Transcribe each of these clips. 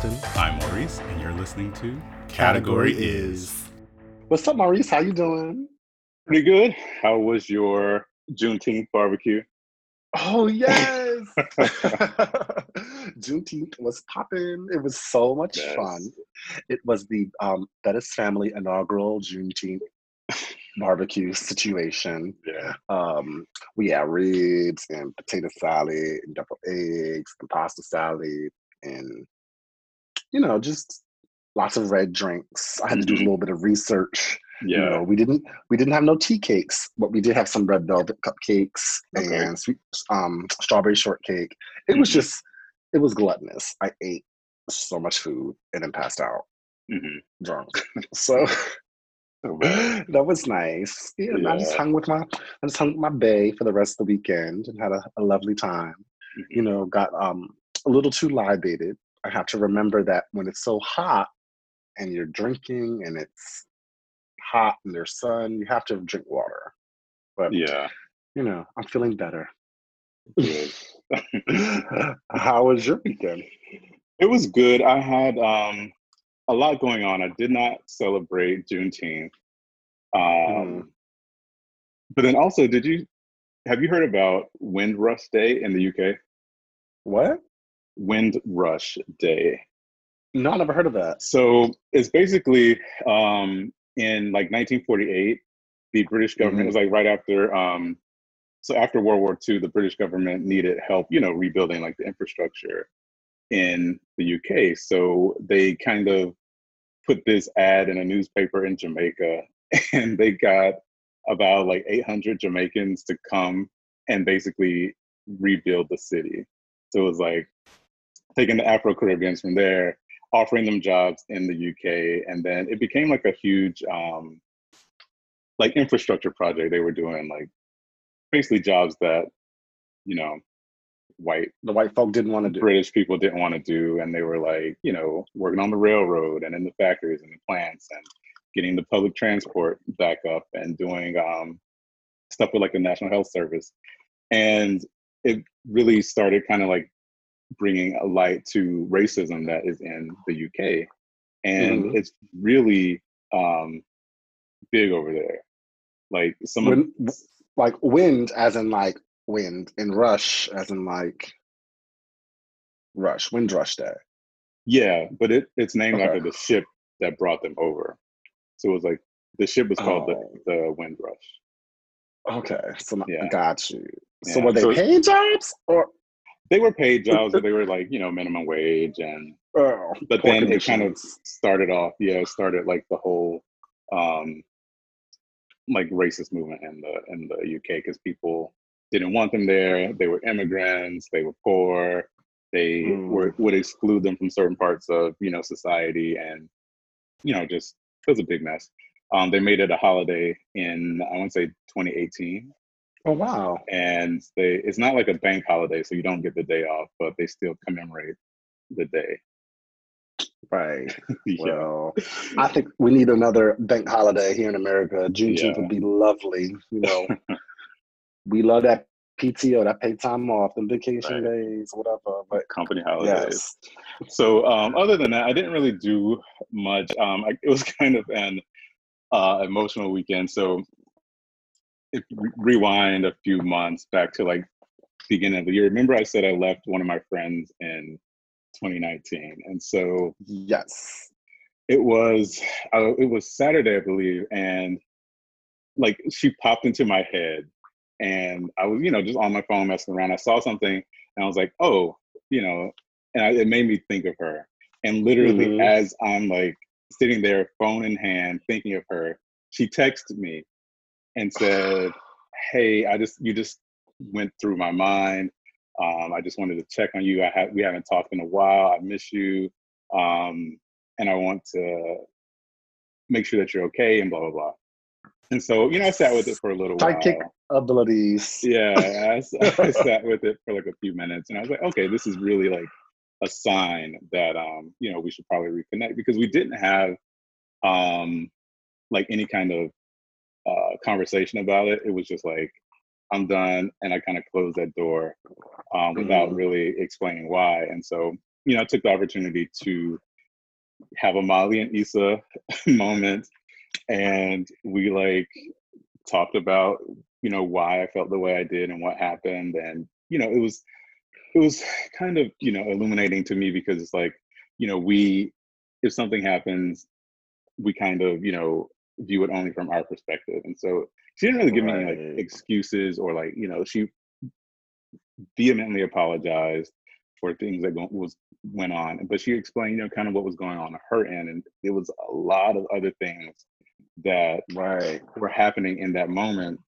Justin. I'm Maurice, and you're listening to Category, Is. What's up, Maurice? How you doing? Pretty good. How was your Juneteenth barbecue? Oh yes, Juneteenth was popping. It was so much Yes. fun. It was the um, Bettis family inaugural Juneteenth barbecue situation. Yeah. Um, we had ribs and potato salad and deviled eggs and pasta salad and you know just lots of red drinks. I had to do a Mhm. little bit of research. You Yeah. know, we didn't we didn't have no tea cakes, but we did have some red velvet cupcakes Okay. and sweet um, strawberry shortcake. It was Mhm. just it was gluttonous. I ate so much food and then passed out Mhm. drunk. so that was nice. Yeah, and I just hung with my I just hung with my bay for the rest of the weekend and had a, a lovely time. You know, got um a little too libated. I have to remember that when it's so hot and you're drinking and it's hot and there's sun, you have to drink water. But Yeah. you know, I'm feeling better. How was your weekend? It was good. I had um, a lot going on. I did not celebrate Juneteenth. Um, Mhm. But then also, did you have you heard about Windrush Day in the UK? What? Windrush Day. No, I never heard of that. So it's basically um, in like 1948, the British government Mhm. was like right after. Um, so after World War II, the British government needed help, you know, rebuilding like the infrastructure in the UK. So they kind of put this ad in a newspaper in Jamaica, and they got about like 800 Jamaicans to come and basically rebuild the city. So it was like taking the Afro Caribbeans from there, offering them jobs in the UK, and then it became like a huge um, like infrastructure project they were doing, like basically jobs that you know white The white folk didn't want to do. British people didn't want to do, and they were like, you know, working on the railroad and in the factories and the plants and getting the public transport back up and doing um, stuff with like the National Health Service, and it really started kind of like bringing a light to racism that is in the UK, and Mhm. it's really um, big over there. Like some of like wind, as in like wind, and rush, as in like rush, wind rush day. Yeah, but it, it's named Okay. after the ship that brought them over. So it was like the ship was called Oh. the, the Windrush. Okay, so Yeah. got you. So Yeah, were they so- paid jobs or? They were paid jobs, but they were like, you know, minimum wage and Oh, but then it kind of started off, yeah, started like the whole um like racist movement in the in the UK because people didn't want them there. They were immigrants, they were poor, they Mm. were would exclude them from certain parts of, you know, society and you know, just it was a big mess. Um, they made it a holiday in I want to say 2018, Oh wow. and they it's not like a bank holiday, so you don't get the day off, but they still commemorate the day. Right. yeah. Well, I think we need another bank holiday here in America. Juneteenth Yeah. would be lovely. You know, we love that PTO, that paid time off, the vacation Right. days, whatever. But company holidays. yes, So um, other than that, I didn't really do much. Um, I, it was kind of an uh, emotional weekend. So if rewind a few months back to like beginning of the year. Remember, I said I left one of my friends in 2019, and so yes. it was uh, it was Saturday, I believe, and like she popped into my head, and I was you know just on my phone messing around. I saw something, and I was like, oh, you know, and I, it made me think of her. And literally, Mhm. as I'm like sitting there, phone in hand, thinking of her, she texted me and said, "Hey, I just you just went through my mind. Um, I just wanted to check on you. I have we haven't talked in a while. I miss you, um, and I want to make sure that you're okay." And blah blah blah. And so you know, I sat with it for a little Psychic while. abilities. Yeah, I sat with it for like a few minutes, and I was like, "Okay, this is really like a sign that um, you know we should probably reconnect because we didn't have um, like any kind of uh, conversation about it. It was just like I'm done, and I kind of closed that door um, without Mhm. really explaining why. And so you know, I took the opportunity to have a Molly and Issa moment, and we like talked about you know why I felt the way I did and what happened, and you know it was it was kind of you know illuminating to me because it's like you know we if something happens we kind of you know view it only from our perspective and so she didn't really give right. me like excuses or like you know she vehemently apologized for things that go, was went on but she explained you know kind of what was going on on her end and it was a lot of other things that right were happening in that moment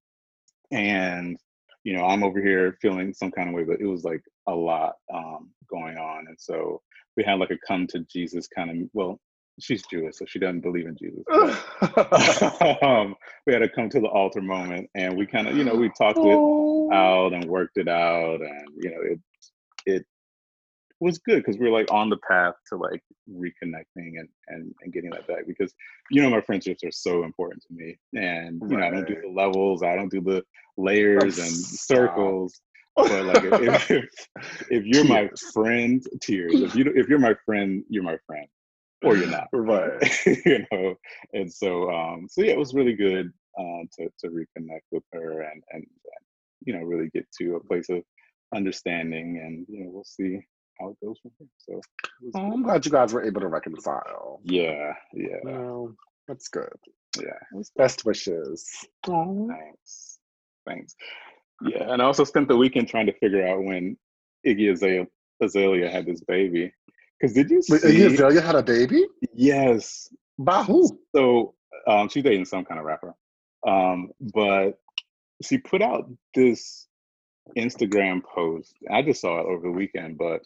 and you know i'm over here feeling some kind of way but it was like a lot um, going on and so we had like a come to jesus kind of well she's jewish so she doesn't believe in jesus um, we had a come to the altar moment and we kind of you know we talked it oh. out and worked it out and you know it it was good because we are like on the path to like reconnecting and, and and getting that back because you know my friendships are so important to me and you right. know I don't do the levels I don't do the layers and circles but like if, if, if you're my friend tears if you if you're my friend you're my friend or you're not right you know and so um so yeah it was really good uh, to to reconnect with her and and you know really get to a place of understanding and you know we'll see how it goes from here. So oh, I'm glad you guys were able to reconcile. Yeah, yeah. Well, that's good. Yeah. Best wishes. Oh. Thanks. Thanks. Yeah, and I also spent the weekend trying to figure out when Iggy Azalea, Azalea had this baby. Because did you see Wait, Azalea had a baby? Yes. By who? So um, she's dating some kind of rapper. Um, but she put out this Instagram post. I just saw it over the weekend, but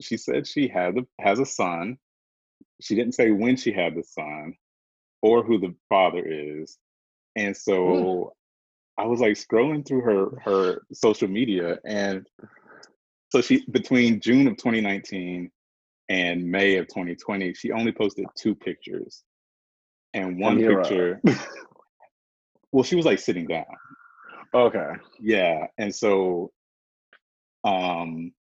she said she had a, has a son. She didn't say when she had the son or who the father is. And so mm. I was like scrolling through her her social media and so she between June of 2019 and May of 2020, she only posted two pictures. And one picture well, she was like sitting down. Okay. Yeah. And so um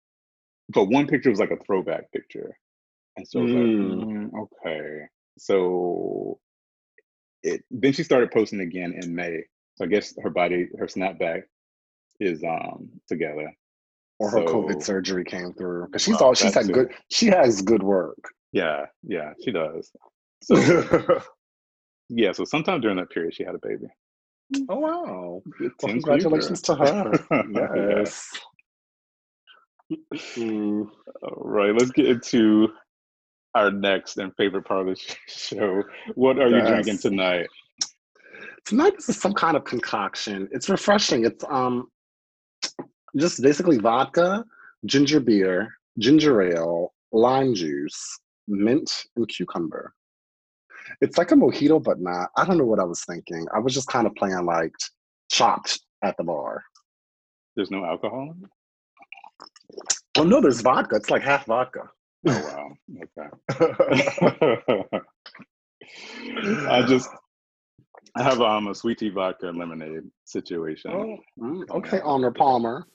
but one picture was like a throwback picture. And so mm. like, mm, okay. So it then she started posting again in May. So I guess her body, her snapback is um together. Or her so, COVID surgery came through. Because she's all she's had too. good she has good work. Yeah, yeah, she does. So yeah, so sometime during that period she had a baby. Oh wow. Well, congratulations to her. yes. Mm. All right, let's get into our next and favorite part of the show. What are yes. you drinking tonight? Tonight this is some kind of concoction. It's refreshing. It's um just basically vodka, ginger beer, ginger ale, lime juice, mint, and cucumber. It's like a mojito, but not. I don't know what I was thinking. I was just kind of playing like chopped at the bar. There's no alcohol Oh no, there's vodka. It's like half vodka. Oh wow. Okay. I just I have um a sweet tea vodka lemonade situation. Oh, mm, okay, Arnold Palmer.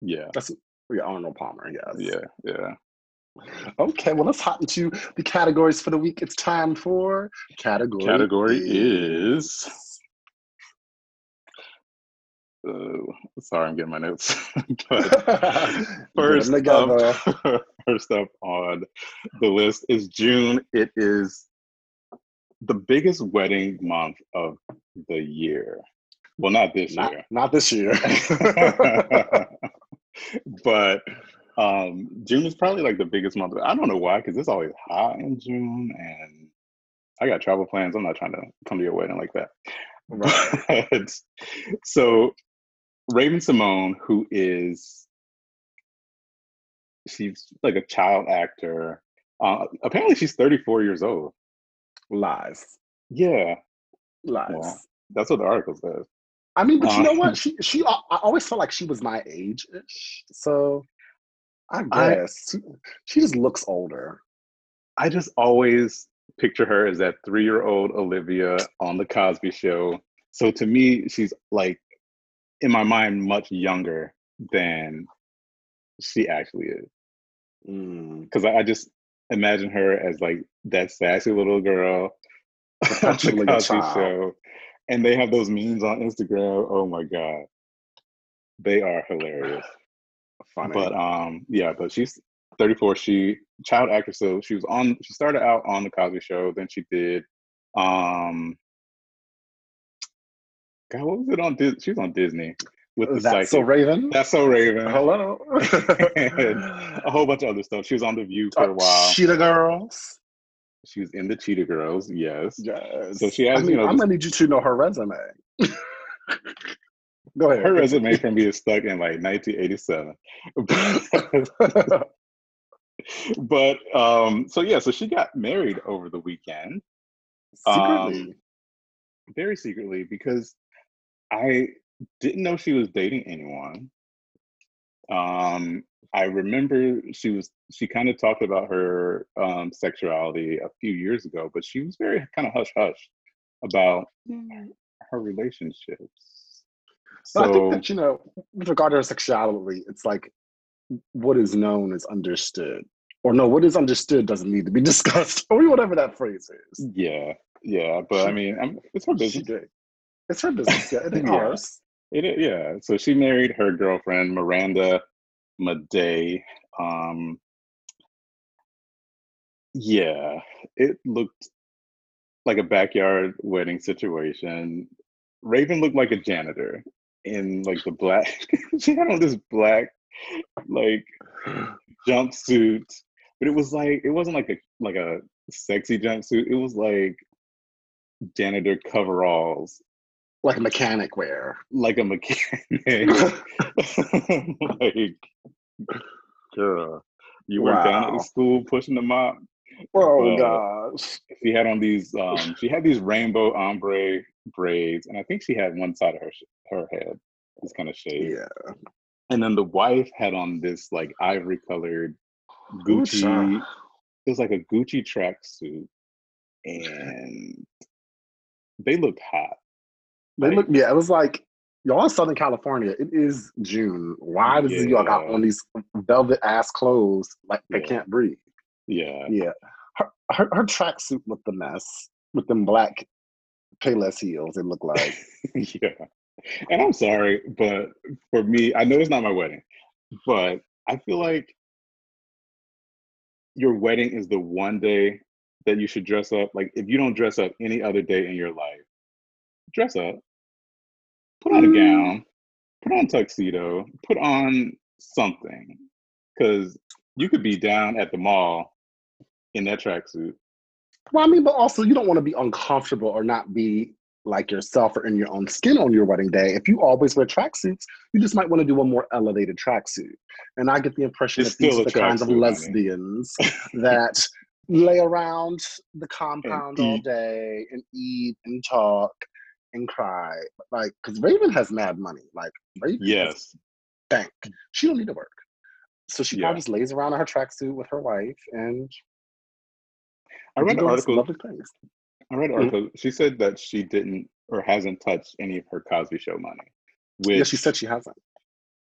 Yeah. That's yeah, Arnold Palmer, yes. Yeah, yeah. Okay, well let's hop into the categories for the week. It's time for category. Category is, uh, sorry, I'm getting my notes. first, up, first up on the list is June. It is the biggest wedding month of the year. Well, not this not, year. Not this year. but um, June is probably like the biggest month. I don't know why, because it's always hot in June, and I got travel plans. I'm not trying to come to your wedding like that. Right. so Raven-Symoné, who is she's like a child actor. Uh, apparently, she's 34 years old. Lies. Yeah. Lies. Well, that's what the article says. I mean, but you know what? Uh, she she I always felt like she was my age ish. So I guess I, she just looks older. I just always picture her as that three year old Olivia on the Cosby Show. So to me, she's like in my mind much younger than she actually is. because mm. I, I, just imagine her as like that sassy little girl on the Cosby Show, and they have those memes on Instagram. Oh my god, they are hilarious. Funny. But um, yeah, but she's 34. She child actress, so she was on. She started out on the Cosby Show, then she did um. God, what was it on? Disney? She was on Disney with the That's So Raven. That's So Raven. Hello. a whole bunch of other stuff. She was on The View for uh, a while. Cheetah Girls. She was in the Cheetah Girls. Yes. Yes. So she has. I mean, you know, I'm gonna need you to know her resume. Go ahead. Her resume from being stuck in like 1987. but um, so yeah, so she got married over the weekend. Secretly. Um, very secretly, because I didn't know she was dating anyone. Um, I remember she was she kind of talked about her um, sexuality a few years ago, but she was very kind of hush hush about her relationships. So I think that you know, with regard to her sexuality, it's like what is known is understood, or no, what is understood doesn't need to be discussed, or whatever that phrase is. Yeah, yeah, but she, I mean, I'm, it's her business. It's her business. Yeah, it is ours. It is, yeah. So she married her girlfriend Miranda Maday. Um, yeah, it looked like a backyard wedding situation. Raven looked like a janitor in like the black. she had on this black like jumpsuit, but it was like it wasn't like a like a sexy jumpsuit. It was like janitor coveralls like a mechanic wear. Like a mechanic. like, girl, you wow. were down at the school pushing the mop. Oh uh, gosh. She had on these. Um, she had these rainbow ombre braids, and I think she had one side of her her head was kind of shaved. Yeah. And then the wife had on this like ivory colored Gucci. It was like a Gucci tracksuit, and they looked hot. They look, yeah, it was like y'all in Southern California. It is June. Why does yeah. y'all got on these velvet ass clothes like they yeah. can't breathe? Yeah, yeah. Her her, her tracksuit looked a mess with them black Payless heels. It looked like yeah. And I'm sorry, but for me, I know it's not my wedding, but I feel like your wedding is the one day that you should dress up. Like if you don't dress up any other day in your life, dress up put on a mm. gown, put on tuxedo, put on something, because you could be down at the mall in that tracksuit. Well, I mean, but also you don't want to be uncomfortable or not be like yourself or in your own skin on your wedding day. If you always wear tracksuits, you just might want to do a more elevated tracksuit. And I get the impression it's that these are the kinds of lesbians that lay around the compound all day and eat and talk and cry. Like, because Raven has mad money. Like, Raven yes, bank. She don't need to work, so she yeah. probably just lays around in her tracksuit with her wife and. I read an article. Lovely things. I read an mm-hmm. article. Mm-hmm. She said that she didn't or hasn't touched any of her Cosby Show money. Which yeah, she said she hasn't.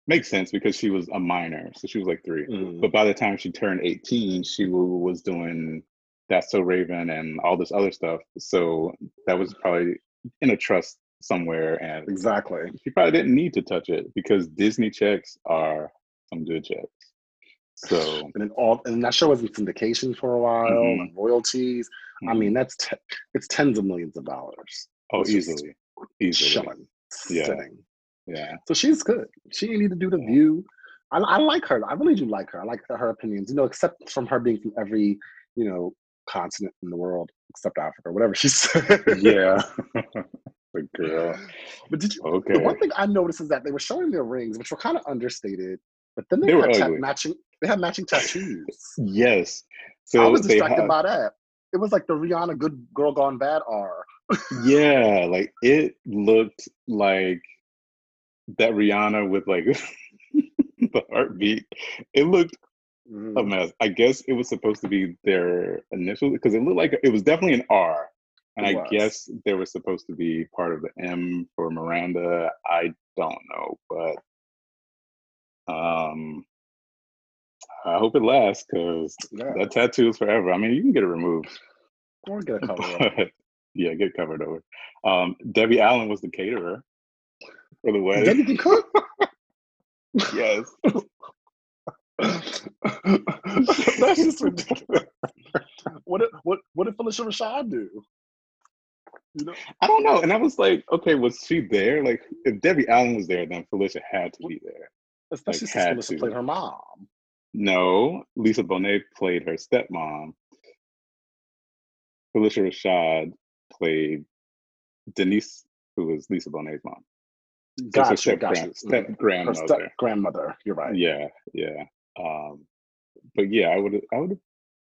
Makes sense because she was a minor, so she was like 3 mm. But by the time she turned eighteen, she was doing That's So Raven and all this other stuff. So that was probably in a trust somewhere and exactly. she probably didn't need to touch it because disney checks are some good checks. So and then all and that show was in syndication for a while mm-hmm. royalties. Mm-hmm. i mean that's te- it's tens of millions of dollars oh easily easily. chilling yeah sitting. yeah. So she's good. She didn't need to do the view. I, I like her. I really do like her. I like her opinions you know except from her being from every you know continent in the world except Africa, whatever she said. yeah. the girl. But did you? Okay. The one thing I noticed is that they were showing their rings, which were kind of understated, but then they, they had ta- matching. They had matching tattoos. yes. So I was distracted have... by that. It was like the Rihanna "Good Girl Gone Bad" R. yeah, like it looked like that Rihanna with like the heartbeat. It looked mm. a mess. I guess it was supposed to be their initial because it looked like it was definitely an R. And I guess they were supposed to be part of the M for Miranda. I don't know, but um I hope it lasts because Yeah. that tattoo is forever. I mean, you can get it removed. Or get a cover up. but yeah, get covered over. Um, Debbie Allen was the caterer for the wedding. Debbie can cook. yes. That's just ridiculous. what did what what did Phylicia Rashad do? You know, I don't know. And I was like, okay, was she there? Like, if Debbie Allen was there, then Phylicia had to be there. especially Like, since Phylicia to. played her mom. No, Lisa Bonet played her stepmom. Phylicia Rashad played Denise, who was Lisa Bonet's mom. So it's her Gotcha, step gotcha. step mm-hmm. Her grandmother. step grandmother. You're right. Yeah, yeah. Um, but yeah, I would I would have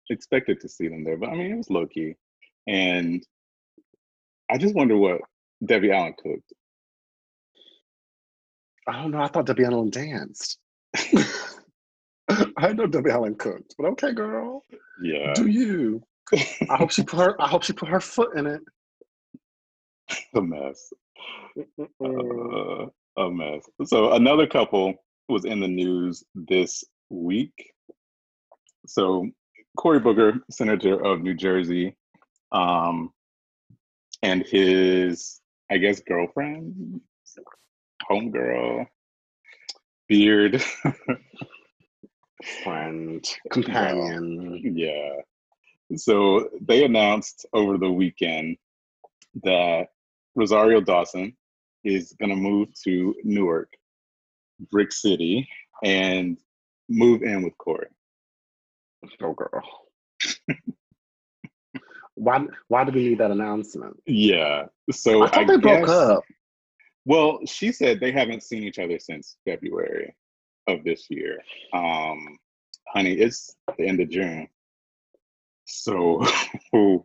expected to see them there. But I mean, it was low key, and I just wonder what Debbie Allen cooked. I don't know. I thought Debbie Allen danced. I know Debbie Allen cooked, but okay, girl. Yeah, Do you? I hope she put her. I hope she put her foot in it. a mess. Uh, a mess. So another couple was in the news this week. So Cory Booker, senator of New Jersey, um, and his, I guess, girlfriend, homegirl, beard. Friend, companion. yeah. So they announced over the weekend that Rosario Dawson is going to move to Newark, Brick City, and move in with Cory. Oh, girl. why? Why do we need that announcement? Yeah. So I thought they broke up. Well, she said they haven't seen each other since February of this year. Um, honey, it's the end of June. So, uh,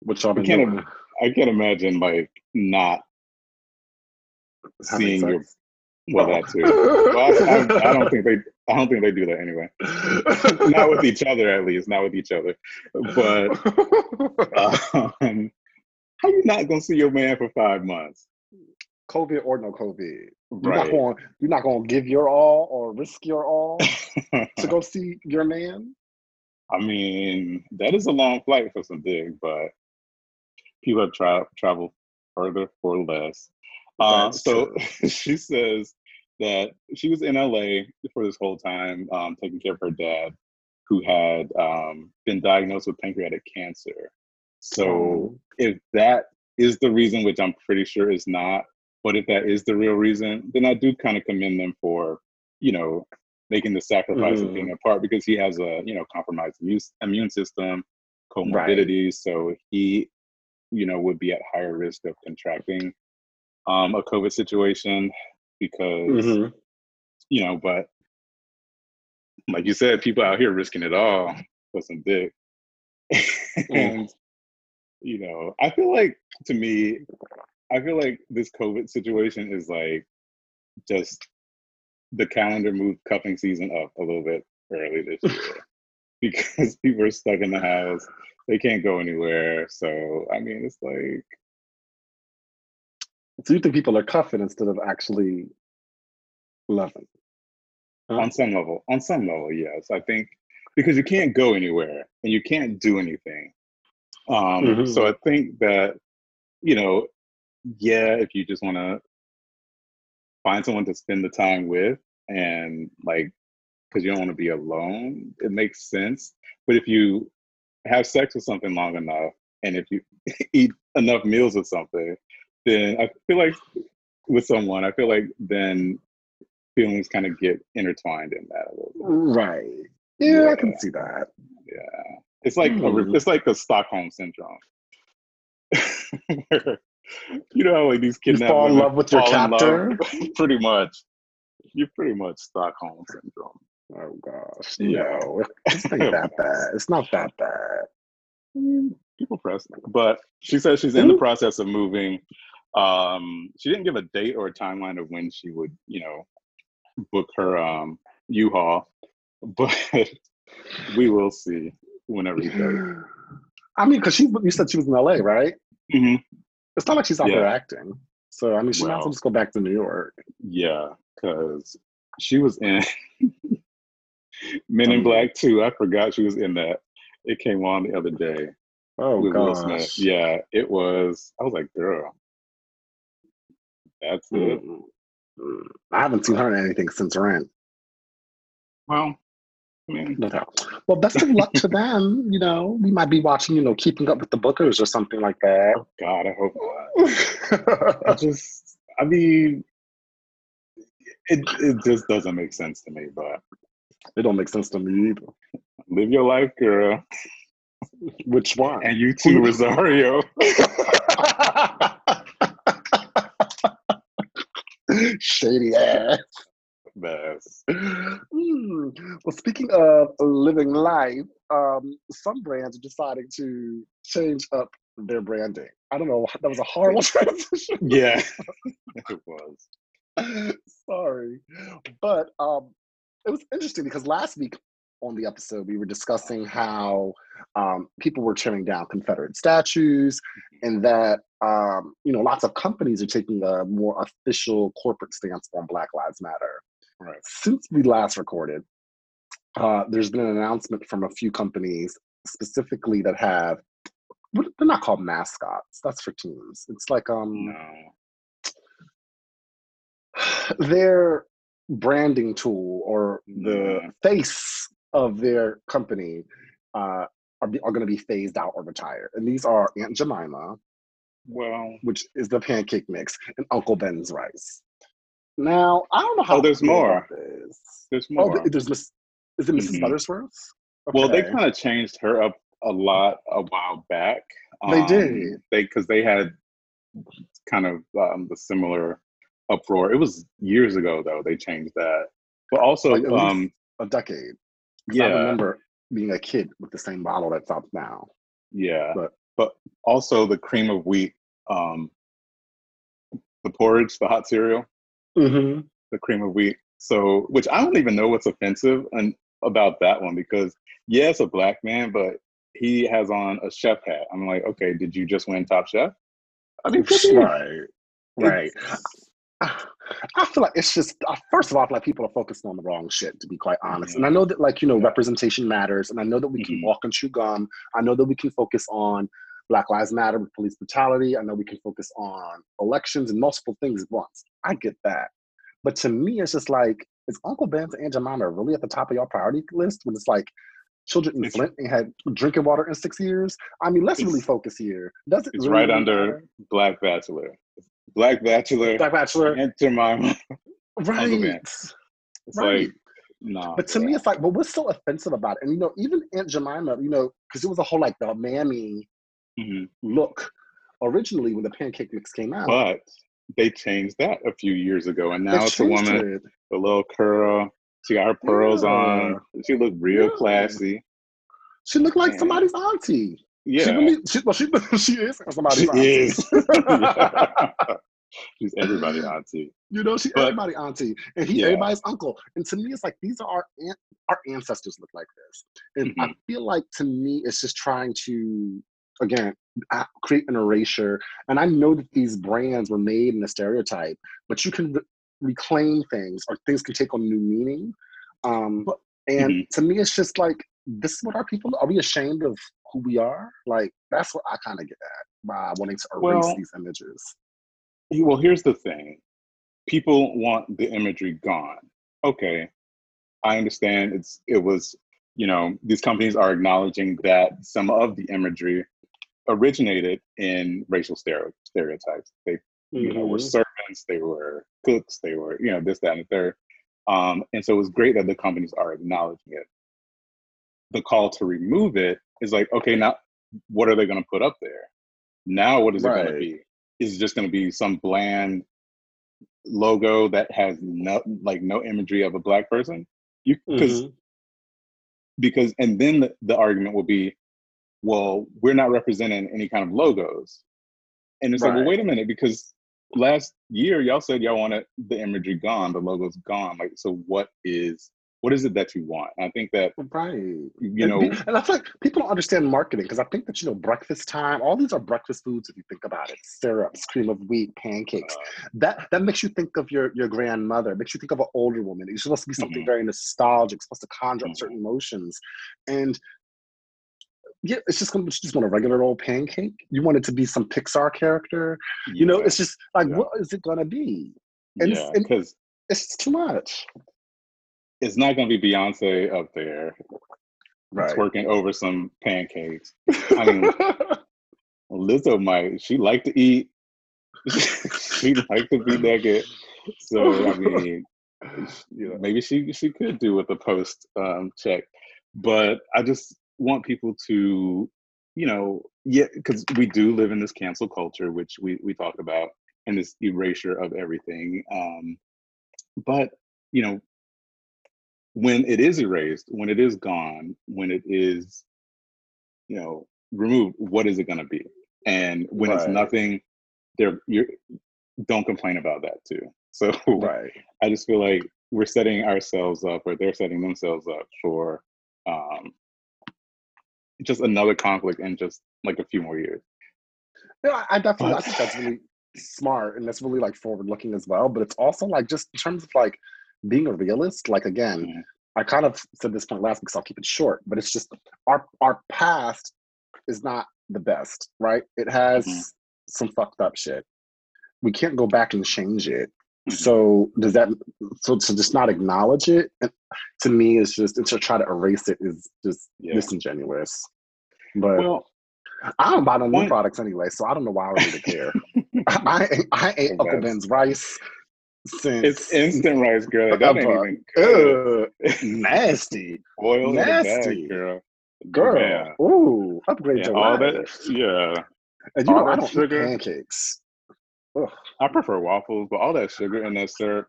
Which y'all been can't doing? I can't imagine like not Having seeing your sex. Well that too. Well, I, I, I don't think they I don't think they do that anyway. Not with each other, at least. Not with each other. But um, how you not gonna see your man for five months? COVID or no COVID, you're not Right. going. You're not going to give your all or risk your all to go see your man. I mean, that is a long flight for some dig, but people have tra- traveled further for less. Uh, so she says that she was in LA for this whole time, um, taking care of her dad, who had um, been diagnosed with pancreatic cancer. So Oh. if that is the reason, which I'm pretty sure is not, but if that is the real reason, then I do kind of commend them for, you know, making the sacrifice of Mhm. being apart because he has a, you know, compromised immune, immune system, comorbidities. So he, you know, would be at higher risk of contracting um, a COVID situation because, Mhm. you know, but like you said, people out here risking it all for some dick. and, you know, I feel like to me, I feel like this COVID situation is like just the calendar moved cuffing season up a little bit early this year because people are stuck in the house. They can't go anywhere. So, I mean, it's like, So you think people are cuffing instead of actually loving? Huh? on some level, on some level, yes. I think because you can't go anywhere and you can't do anything. Um, Mhm. So I think that, you know, yeah, if you just want to find someone to spend the time with and like, because you don't want to be alone, it makes sense. But if you have sex with something long enough and if you eat enough meals with something, then I feel like with someone, I feel like then feelings kind of get intertwined in that a little bit. Right. Yeah, I can see that. Yeah, it's like a, Hmm. it's like the Stockholm syndrome. You know, how, like these kids fall in love with your captor. pretty much. You're pretty much Stockholm syndrome. Oh gosh, Yeah. no, it's not that bad. It's not that bad. Mm, People press, but she says she's in the process of moving. Um, she didn't give a date or a timeline of when she would, you know, book her um, U-Haul, but we will see whenever he does. I mean, because she, you said she was in LA, right? hmm It's not like she's out Yeah. there acting. So I mean, she might as Well. well just go back to New York. Yeah, because She was in Men in Black too. I forgot she was in that. It came on the other day. Oh gosh. Yeah, it was. I was like, girl, that's it. Mm-hmm. I haven't seen her in anything since Rent. Well, I mean, well, best of luck to them. You know, we might be watching, you know, Keeping Up with the Bookers or something like that. Oh God, I hope. I just, I mean, it it just doesn't make sense to me. But it don't make sense to me either. Live your life, girl. Which one? And you too, Rosario. Shady ass. Mess. Mm. Well, speaking of living life, um, some brands are deciding to change up their branding. I don't know. That was a horrible transition. Yeah, it was. Sorry, but um, it was interesting because last week on the episode we were discussing how um, people were tearing down Confederate statues, and that um, you know lots of companies are taking a more official corporate stance on Black Lives Matter. Right. Since we last recorded, uh, there's been an announcement from a few companies specifically that have they're not called mascots. That's for teams. It's like um no. their branding tool or the face of their company uh, are, are going to be phased out or retired. And these are Aunt Jemima, well, which is the pancake mix, and Uncle Ben's rice. Now, I don't know how. Oh, there's more. There's oh, more. Oh, there's Miss. Is it missus mm-hmm. Buttersworth? Okay. Well, they kind of changed her up a lot a while back. They um, did. They because they had kind of um, the similar uproar. It was years ago though. They changed that, but also like um, a decade. Yeah, I remember being a kid with the same bottle that's up now. Yeah, but but also the cream of wheat, um, the porridge, the hot cereal, mm-hmm. the cream of wheat. So, which I don't even know what's offensive and about that one because yes, yeah, a black man, but he has on a chef hat. I'm like, okay, did you just win Top Chef? I mean, right, right. I feel like it's just uh, first of all, I feel like people are focusing on the wrong shit. To be quite honest, and I know that like you know representation matters, and I know that we can mm-hmm. walk and chew gum. I know that we can focus on Black Lives Matter with police brutality. I know we can focus on elections and multiple things at once. I get that, but to me, it's just like is Uncle Ben's and Aunt Jemima really at the top of your priority list when it's like children in Flint and had drinking water in six years? I mean, let's really focus here. Does it? It's really right under matter? Black Bachelor. Black Bachelor, Black Bachelor, and Jemima. Right. It's right. like, nah. But to me, it's like, well, what's so offensive about it? And you know, even Aunt Jemima, you know, because it was a whole like the mammy mm-hmm. look originally when the pancake mix came out. But they changed that a few years ago, and now it's a woman, it. the little curl. She got her pearls yeah. on. She looked real yeah. classy. She looked like somebody's auntie. Yeah. She, really, she, well, she, she is somebody's she auntie. Is. She's everybody's auntie. You know, she's but, everybody auntie, and he's yeah. everybody's uncle. And to me, it's like these are our our ancestors look like this, and mm-hmm. I feel like to me, it's just trying to again create an erasure. And I know that these brands were made in a stereotype, but you can re- reclaim things, or things can take on new meaning. Um, and mm-hmm. to me, it's just like this is what our people are. We ashamed of who we are? Like that's what I kind of get at by wanting to erase well, these images. Well, here's the thing: people want the imagery gone. Okay, I understand. It's it was you know these companies are acknowledging that some of the imagery originated in racial stereotypes. They you mm-hmm. know were mm-hmm. servants, they were cooks, they were you know this, that, and the third. Um, and so it was great that the companies are acknowledging it. The call to remove it is like, okay, now what are they going to put up there? Now, what is right. it going to be? Is it just going to be some bland logo that has no like no imagery of a black person? You because mm-hmm. because and then the, the argument will be, well, we're not representing any kind of logos, and it's right. like, well, wait a minute, because last year y'all said y'all wanted the imagery gone, the logo's gone. Like, so what is what is it that you want? And I think that right, you know, and, and I feel like people don't understand marketing because I think that you know breakfast time. All these are breakfast foods if you think about it: syrups, cream of wheat, pancakes. Uh, that that makes you think of your your grandmother. Makes you think of an older woman. It's supposed to be something mm-hmm. very nostalgic. Supposed to conjure mm-hmm. up certain emotions, and yeah, it's just gonna just want a regular old pancake. You want it to be some Pixar character. Yeah. You know, it's just like yeah. what is it gonna be? And yeah, because it's too much it's not going to be Beyonce up there right. twerking over some pancakes. I mean, Lizzo might. She like to eat. she like to be naked. So I mean, you know, maybe she she could do with a post um, check. But I just want people to, you know, yeah, because we do live in this cancel culture, which we we talk about, and this erasure of everything. Um, but you know, when it is erased, when it is gone, when it is, you know, removed, what is it going to be? And when right. it's nothing, there you don't complain about that too. So right. I just feel like we're setting ourselves up, or they're setting themselves up for um, just another conflict in just like a few more years. Yeah, I definitely I think that's really smart and that's really like forward looking as well. But it's also like just in terms of like being a realist, like again, mm-hmm. I kind of said this point last week, so I'll keep it short, but it's just our our past is not the best, right? It has mm-hmm. some fucked up shit. We can't go back and change it. Mm-hmm. So does that so to just not acknowledge it to me is just and to try to erase it is just yeah. disingenuous. But well, I don't buy no new products anyway, so I don't know why I really care. I I ate Uncle Ben's rice since it's instant rice, girl. That ain't even nasty. Oil nasty, bag, girl. Girl, yeah. ooh, upgrade yeah, all that. Yeah, and you all know I don't sugar. pancakes. Ugh. I prefer waffles, but all that sugar and that syrup.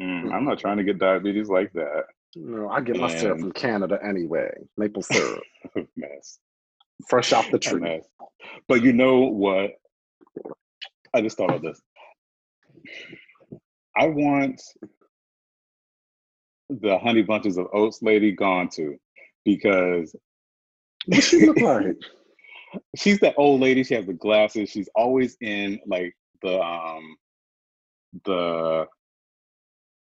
Mm, I'm not trying to get diabetes like that. No, I get and... my syrup from Canada anyway. Maple syrup. mess. Fresh off the tree. But you know what? I just thought of this. I want the honey bunches of oats lady gone to because what she look like? she's that old lady. She has the glasses. She's always in like the um the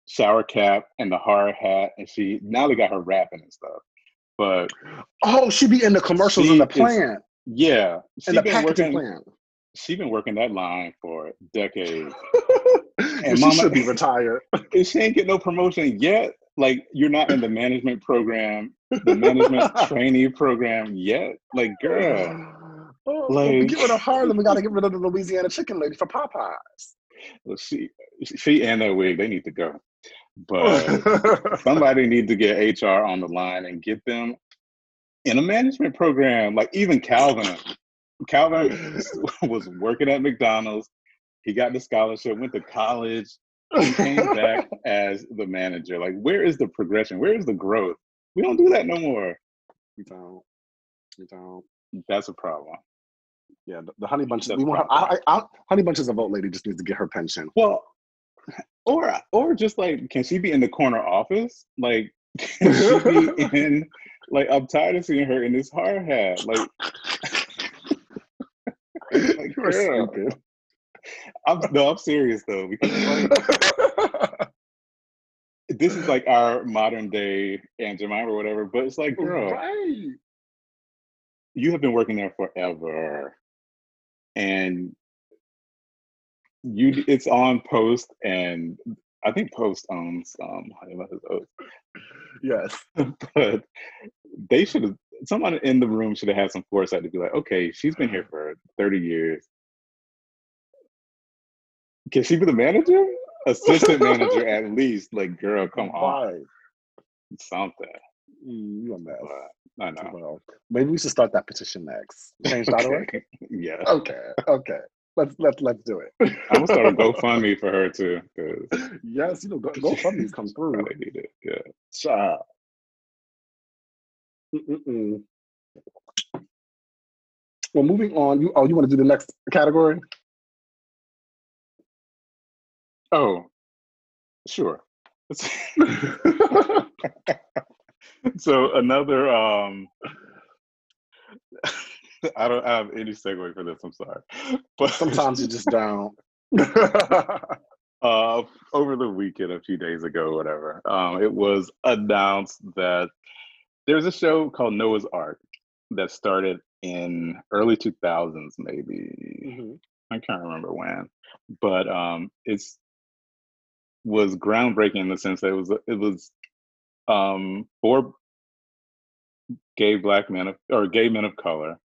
shower cap and the hard hat, and she now they got her rapping and stuff. But oh, she be in the commercials in the plant. Is, yeah, in the packaging working, plant. She been working that line for decades. and she should be retired. she ain't get no promotion yet. Like you're not in the management program, the management trainee program yet. Like, girl. Oh, like, get rid of Harlem. We got to get rid of the Louisiana chicken lady for Popeyes. Well, she, she and that wig, they need to go. But somebody need to get HR on the line and get them in a management program. Like even Calvin, Calvin was working at McDonald's. He got the scholarship, went to college, came back as the manager. Like, where is the progression? Where is the growth? We don't do that no more. We don't. We don't. That's a problem. Yeah, the, the honey bunches. we want. I, I, I, honey bunches of oats lady just needs to get her pension. Well, or or just like, can she be in the corner office? Like, can she be in? Like, I'm tired of seeing her in this hard hat. Like, like You're stupid. I'm no, I'm serious though because like, this is like our modern day Aunt Jemima or whatever. But it's like, girl, right. you have been working there forever, and you it's on Post, and I think Post owns um Yes, but they should have. Someone in the room should have had some foresight to be like, okay, she's been here for 30 years can she be the manager? Assistant manager at least. Like, girl, come on. Something. Mm, you a mess. I know. Well, maybe we should start that petition next. Change.org? okay. Yeah. Okay. Okay. Let's let's let's do it. I'm gonna start a GoFundMe for her too. Yes, you know, Go, GoFundMe's come through. They need it. Yeah. Child. Mm-mm-mm. Well, moving on. You oh, you want to do the next category? Oh, sure. so another um I don't have any segue for this, I'm sorry. But sometimes you just don't. uh over the weekend a few days ago, whatever, um, it was announced that there's a show called Noah's Arc that started in early 2000s, maybe. Mm-hmm. I can't remember when, but um, it's was groundbreaking in the sense that it was it was um, four gay black men of, or gay men of color,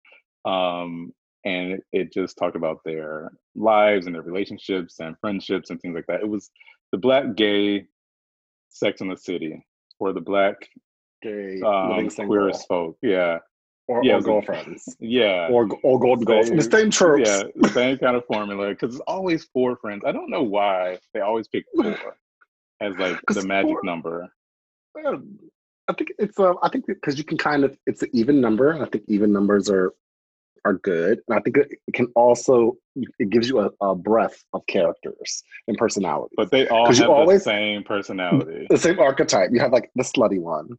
um, and it, it just talked about their lives and their relationships and friendships and things like that. It was the black gay Sex in the City or the black gay um, Queer as Folk. Yeah. Or, yeah, or girlfriends. Yeah. Or or golden girls. The same tropes. Yeah, same kind of formula. Because it's always four friends. I don't know why they always pick four as like the magic four, number. I think it's uh, I think because you can kind of it's an even number. I think even numbers are are good, and I think it, can also it gives you a, a, breadth of characters and personality. But they all have you always, the same personality, the same archetype. You have like the slutty one.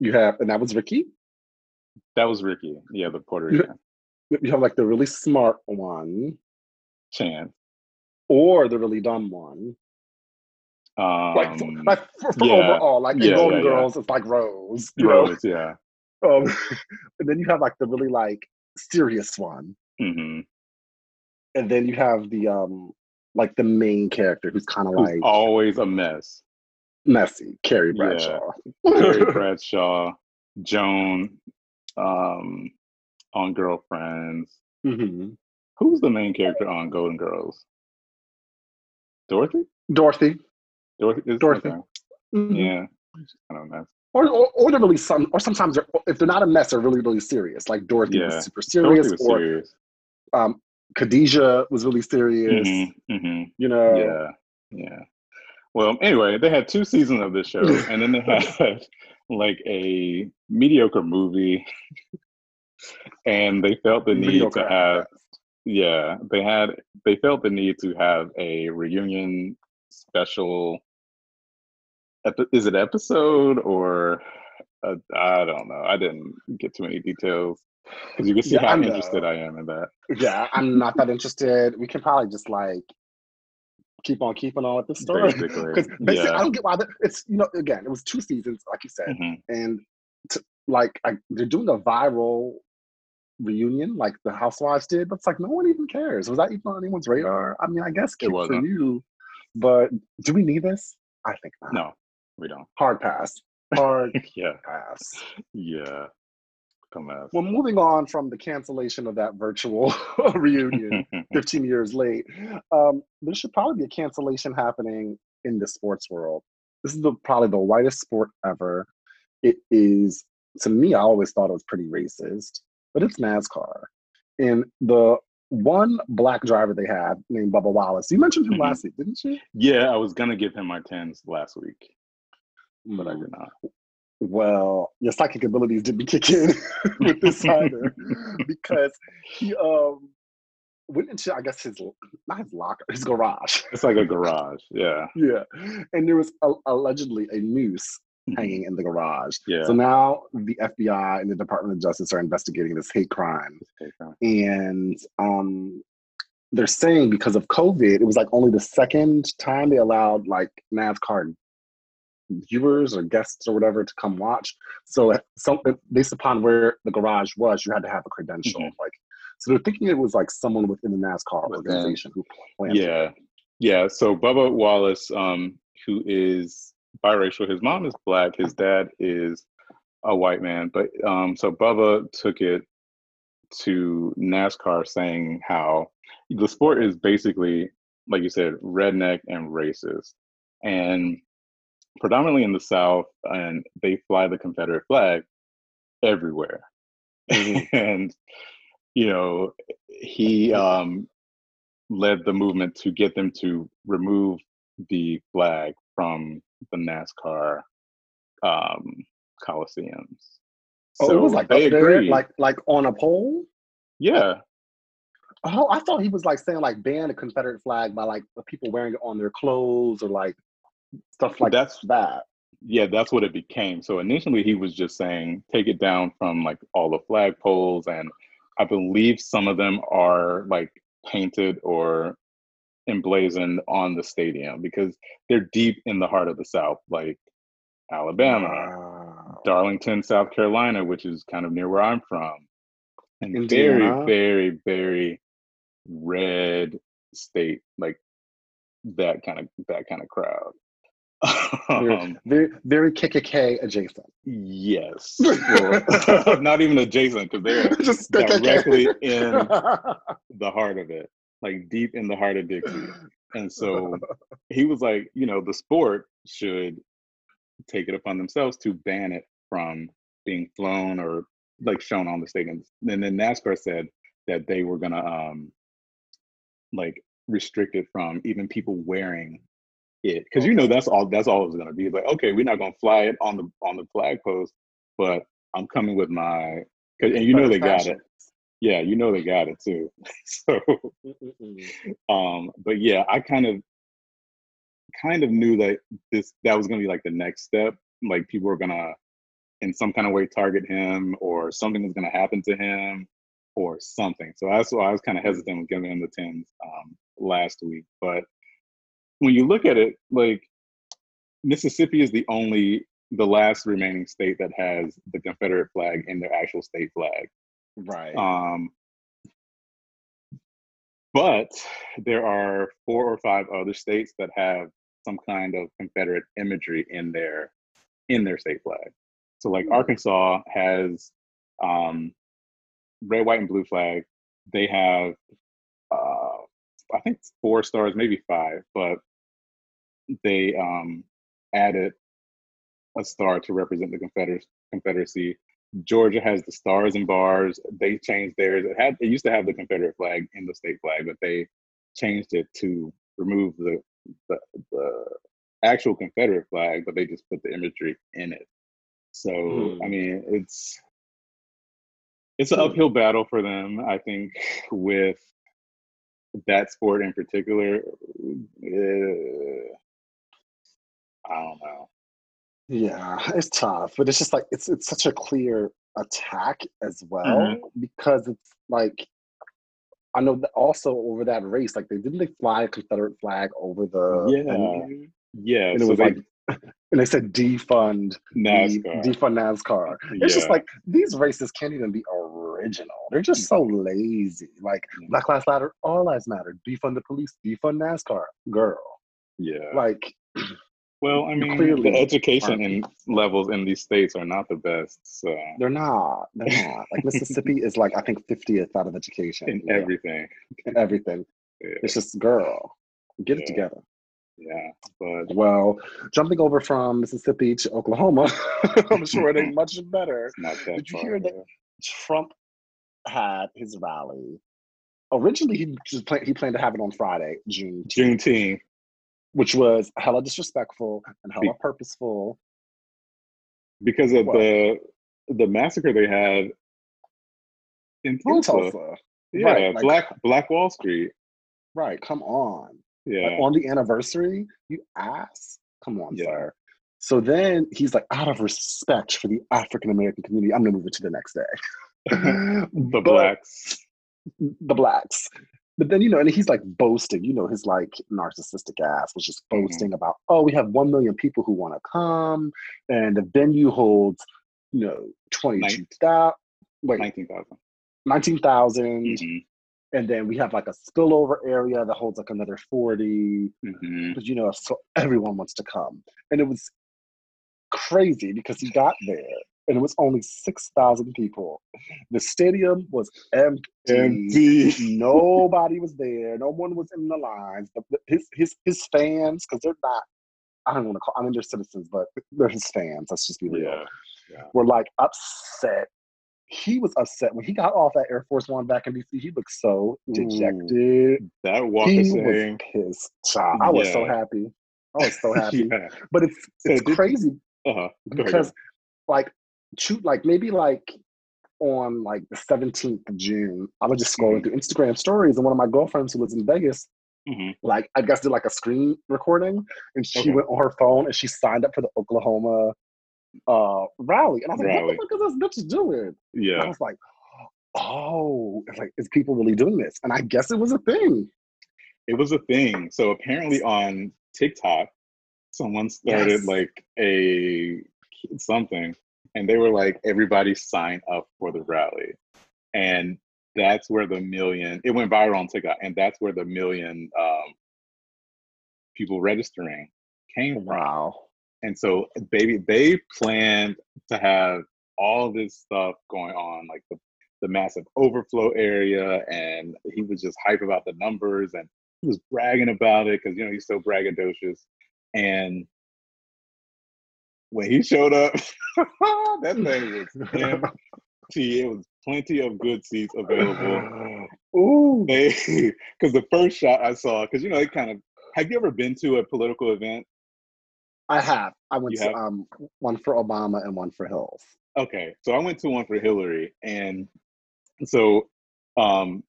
You have, and that was Ricky. That was Ricky. Yeah, the Puerto Rican. You have like the really smart one, Chance, or the really dumb one. Um, like, for, like for, for yeah. overall, like yeah, in Golden yeah, Girls, it's like Rose. You Rose, know? yeah. Um, and then you have like the really like serious one, mm-hmm. and then you have the um like the main character who's kind of like always a mess, messy. Carrie Bradshaw. Carrie Bradshaw, Joan, um, on Girlfriends. Mm-hmm. Who's the main character on Golden Girls? Dorothy. Dorothy. Dorothy. Dorothy. Okay. Mm-hmm. Yeah. I don't know. Or, or, or they're really some, or sometimes they're, if they're not a mess, they're really, really serious. Like Dorothy yeah. was super serious, was or serious. Um, Khadijah was really serious. Mm-hmm, mm-hmm. You know, yeah, yeah. Well, anyway, they had two seasons of this show, and then they had like a mediocre movie, and they felt the need mediocre to have, yeah, they had, they felt the need to have a reunion special is it episode or uh, I don't know. I didn't get too many details because you can see yeah, how I'm interested I am in that. Yeah, I'm not that interested. We can probably just like keep on keeping on with the story because basically, yeah. I don't get why it's you know again it was two seasons like you said mm-hmm. and to, like I, they're doing a viral reunion like the housewives did but it's like no one even cares was that even on anyone's radar i mean i guess it was for you but do we need this i think not no we don't. Hard pass. Hard yeah. pass. Yeah. Come on. Well, moving on from the cancellation of that virtual reunion 15 years late, um, there should probably be a cancellation happening in the sports world. This is the, probably the whitest sport ever. It is, to me, I always thought it was pretty racist, but it's NASCAR. And the one black driver they had named Bubba Wallace, you mentioned him mm-hmm. last week, didn't you? Yeah, I was going to give him my 10s last week but I did not. Well, your psychic abilities didn't kick in with this either because he um went into I guess his not his locker, his garage. It's like a garage, yeah. yeah, and there was a, allegedly a noose mm-hmm. hanging in the garage. Yeah. So now the FBI and the Department of Justice are investigating this hate crime, hate crime. and um they're saying because of COVID, it was like only the second time they allowed like NASCAR viewers or guests or whatever to come watch. So, so based upon where the garage was, you had to have a credential. Mm-hmm. Like, so they're thinking it was like someone within the NASCAR organization who planned. Yeah, it. yeah. So Bubba Wallace, um, who is biracial, his mom is black, his dad is a white man. But um, so Bubba took it to NASCAR, saying how the sport is basically, like you said, redneck and racist, and predominantly in the South, and they fly the Confederate flag everywhere. Mm-hmm. and you know, he um, led the movement to get them to remove the flag from the NASCAR um, coliseums. Oh, so it was like they agreed. like like on a pole. Yeah. Oh, I thought he was like saying like ban the Confederate flag by like people wearing it on their clothes or like stuff like that's that. yeah, that's what it became. So initially, he was just saying take it down from like all the flagpoles, and I believe some of them are like painted or emblazoned on the stadium because they're deep in the heart of the South, like Alabama, wow. Darlington, South Carolina, which is kind of near where I'm from, and Indiana. very, very, very red state, like that kind of that kind of crowd. Um, very, very KKK adjacent. Yes, well, not even adjacent because they're just directly in the heart of it, like deep in the heart of Dixie. And so he was like, you know, the sport should take it upon themselves to ban it from being flown or like shown on the stadiums. And then NASCAR said that they were gonna um like restrict it from even people wearing it because you know that's all that's all it's gonna be. It's like okay, we're not gonna fly it on the on the flag post, but I'm coming with my and you know they got it. Yeah, you know they got it too. so, um, but yeah, I kind of kind of knew that this that was gonna be like the next step. Like people were gonna in some kind of way target him or something was gonna happen to him or something. So that's why I was kind of hesitant with giving him the tens um, last week. But when you look at it, like Mississippi is the only, the last remaining state that has the Confederate flag in their actual state flag. Right. Um, but there are four or five other states that have some kind of Confederate imagery in their in their state flag. So, like hmm. Arkansas has um, red, white, and blue flag. They have, uh, I think, four stars, maybe five, but they um, added a star to represent the Confeder- Confederacy. Georgia has the stars and bars. They changed theirs. It had it used to have the Confederate flag in the state flag, but they changed it to remove the the, the actual Confederate flag, but they just put the imagery in it. So mm. I mean, it's it's an uphill battle for them. I think with that sport in particular. Uh, I don't know. Yeah, it's tough, but it's just like it's it's such a clear attack as well mm-hmm. because it's like I know that also over that race, like they didn't they fly a Confederate flag over the yeah yeah, and it so was they, like and they said defund NASCAR. defund NASCAR. It's yeah. just like these races can't even be original. They're just so mm-hmm. lazy. Like mm-hmm. Black Lives Matter, all lives matter. Defund the police, defund NASCAR. Girl. Yeah. Like well, I mean, Clearly, the education in levels in these states are not the best. So they're not. They're not. Like Mississippi is like I think fiftieth out of education in everything. In everything. Yeah. It's just girl, get yeah. it together. Yeah, but well, jumping over from Mississippi to Oklahoma, I'm sure it ain't much better. Did you hear that Trump had his rally? Originally, he just planned, he planned to have it on Friday, June Juneteenth which was hella disrespectful and hella Be- purposeful. Because of what? the the massacre they had in Tulsa. In Tulsa. Yeah, right, like, Black Black Wall Street. Right, come on. Yeah. Like on the anniversary, you ass. Come on, yeah. sir. So then he's like, out of respect for the African American community, I'm gonna move it to the next day. the blacks. The blacks. But then, you know, and he's like boasting, you know, his like narcissistic ass was just mm-hmm. boasting mm-hmm. about, oh, we have 1 million people who want to come, and the venue holds, you know, 22,000. Wait, 19,000. 19,000. Mm-hmm. And then we have like a spillover area that holds like another 40. Mm-hmm. But, you know, so everyone wants to come. And it was crazy because he got there and it was only 6,000 people. The stadium was empty. Empty. Nobody was there. No one was in the lines. His his his fans, because they're not, I don't want to call. I mean, they're citizens, but they're his fans. Let's just be real. Yeah. yeah. Were like upset. He was upset when he got off that Air Force One back in DC. He looked so dejected. Ooh, that walk he was pissed. Child. I was yeah. so happy. I was so happy. yeah. But it's it's so crazy uh-huh. because like shoot like maybe like on like the 17th of June, I was just scrolling mm-hmm. through Instagram stories, and one of my girlfriends who lives in Vegas, Mhm. like I guess did like a screen recording, and she Okay. went on her phone and she signed up for the Oklahoma uh rally, and I was like, Rally. what the fuck is this bitch doing? And I was like, oh, it's like is people really doing this? And I guess it was a thing. it was a thing. So apparently on TikTok, someone started Yes. like a something, and they were like, everybody sign up for the rally, and that's where the million. It went viral on TikTok, and that's where the million um, people registering came from. Wow. And so, baby, they planned to have all this stuff going on, like the, the massive overflow area. And he was just hype about the numbers and he was bragging about it because, you know, he's so braggadocious. And when he showed up, that thing was empty. It was plenty of good seats available. Ooh. Because the first shot I saw, because, you know, it kind of, have you ever been to a political event? I have. I went You to have? um one for Obama and one for Hills. Okay, so I went to one for Hillary, and so um,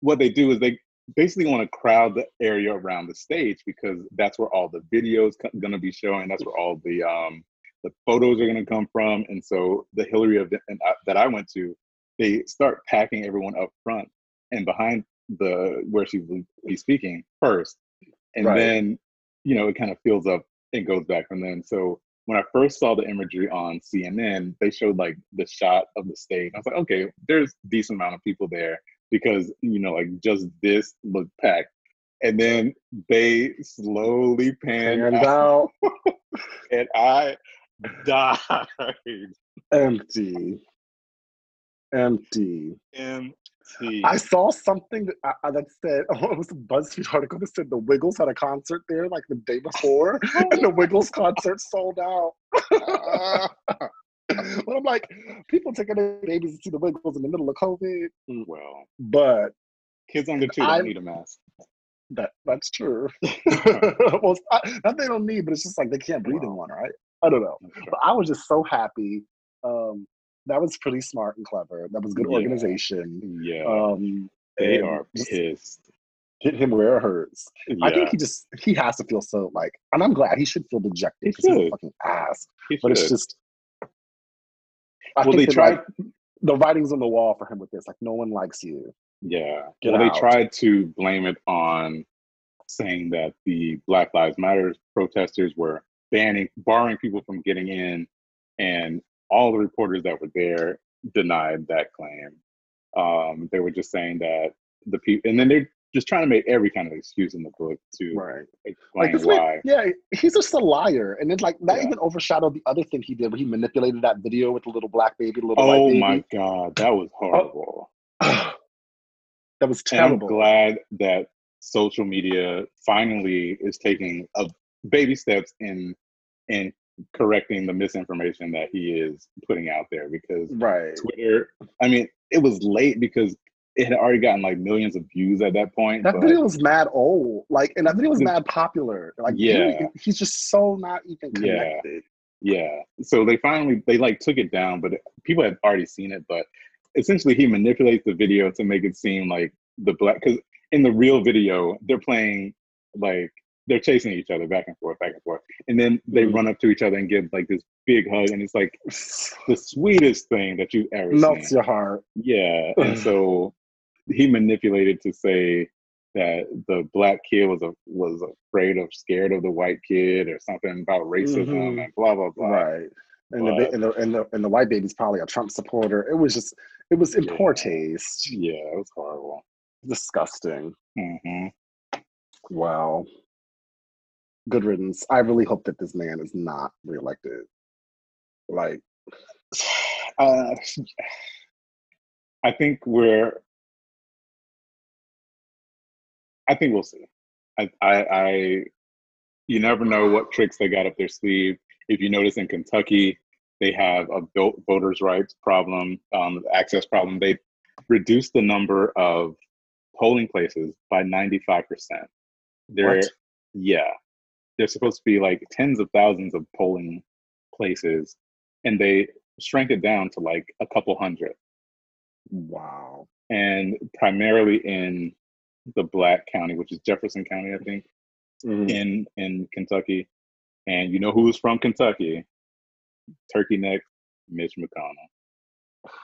what they do is they basically want to crowd the area around the stage because that's where all the videos going to be showing. That's where all the um, the photos are going to come from. And so the Hillary event that I went to, they start packing everyone up front and behind the where she will be speaking first, and Right. then you know it kind of fills up and goes back from then. So when I first saw the imagery on CNN, they showed like the shot of the stage. I was like, okay, there's decent amount of people there because you know, like just this looked packed. And then they slowly panned And out, out and I died. empty. Empty. Empty. I saw something that, uh, that said, oh, it was a BuzzFeed article that said the Wiggles had a concert there like the day before, and the Wiggles concert sold out. but I'm like, people taking their babies to see the Wiggles in the middle of COVID. Mm, well, But kids under two don't I- need a mask. that that's true. well, it's not, they don't need, but it's just like they can't breathe in one, right? I don't know. But I was just so happy. Um, that was pretty smart and clever. That was good Yeah. organization. Yeah, Um, they are pissed. hit him where it hurts. I think he just he has to feel so like, and I'm glad he should feel dejected because he's a fucking ass. he But it's just, I well, they think that, tried. like, the writing's on the wall for him with this. Like, no one likes you. Yeah. Get well, out. they tried to blame it on saying that the Black Lives Matter protesters were banning, barring people from getting in, and all the reporters that were there denied that claim. Um, they were just saying that the people, and then they're just trying to make every kind of excuse in the book to Right. explain Like why. man, yeah, he's just a liar, and then like that Yeah. even overshadowed the other thing he did, where he manipulated that video with the little black baby, little oh white my. God, that was horrible. that was And I'm glad that social media finally is taking a baby steps in in correcting the misinformation that he is putting out there because Right. Twitter, I mean, it was late because it had already gotten like millions of views at that point. That video was mad old. Like, and that video was mad popular. Like, Yeah. he- he's just so not even Yeah. connected. yeah, so they finally they like took it down, but people had already seen it. But essentially, he manipulates the video to make it seem like the black because in the real video they're playing like they're chasing each other back and forth, back and forth, and then they Mhm. run up to each other and give like this big hug, and it's like the sweetest thing that you've ever Melts seen. your heart. Yeah, and so he manipulated to say that the black kid was a was afraid of scared of the white kid or something about racism Mhm. and blah blah blah. Right. And the, But- and the and the and the white baby's probably a Trump supporter. It was just it was in Yeah. poor taste. Yeah, it was horrible. Disgusting. hmm Wow. Good riddance. I really hope that this man is not reelected. Like, Uh, I think we're. I think we'll see. I, I, I, you never know what tricks they got up their sleeve. If you notice in Kentucky, they have a vo- voters' rights problem, um, access problem. They reduced the number of polling places by ninety-five percent. They're What? yeah, they're supposed to be like tens of thousands of polling places, and they shrank it down to like a couple hundred, wow. and primarily in the black county, which is Jefferson County, I think, Mhm. in in Kentucky. And you know who's from Kentucky? Turkey neck Mitch McConnell.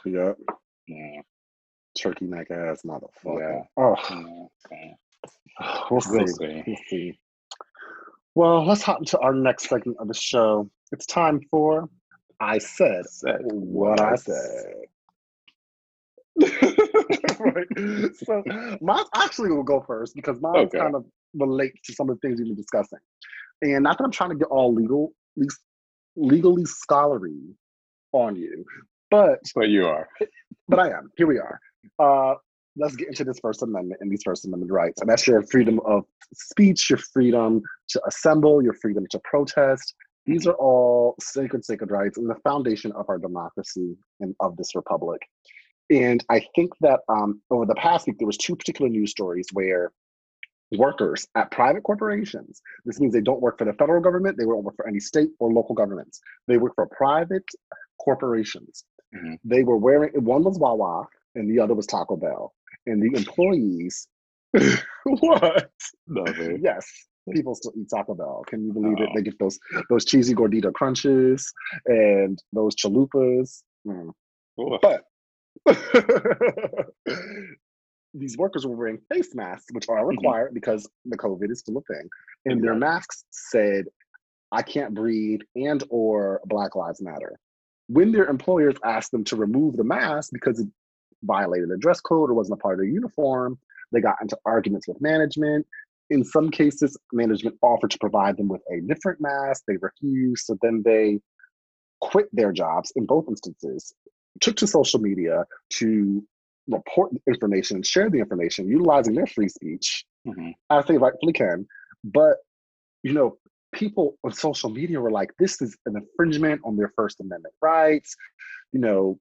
Yep. Yeah, Turkey neck ass motherfucker. Yeah. Oh, yeah, we'll. We'll see. We'll see. Well, let's hop into our next segment of the show. It's time for I said Said what I said. right. So mine actually will go first because mine Okay. kind of relates to some of the things we've been discussing. And not that I'm trying to get all legal, least legally scholarly on you, but But you are. but I am. Here we are. Uh, let's get into this First Amendment and these First Amendment rights. And that's your freedom of speech, your freedom to assemble, your freedom to protest. These are all sacred, sacred rights and the foundation of our democracy and of this republic. And I think that um, over the past week, there was two particular news stories where workers at private corporations, this means they don't work for the federal government, they don't work for any state or local governments. They work for private corporations. Mhm. They were wearing, one was Wawa and the other was Taco Bell. And the employees, what? Nothing. Yes, people still eat Taco Bell. Can you believe it? Oh. They get those those cheesy gordita crunches and those chalupas. Mm. But these workers were wearing face masks, which are required because the COVID is still a thing. And their masks said, I can't breathe and or Black Lives Matter. When their employers asked them to remove the mask because it violated the dress code or wasn't a part of their uniform, they got into arguments with management. In some cases, management offered to provide them with a different mask. They refused. So then they quit their jobs in both instances, took to social media to report information and share the information, utilizing their free speech Mhm. as they rightfully can. But, you know, people on social media were like, this is an infringement on their First Amendment rights. You know,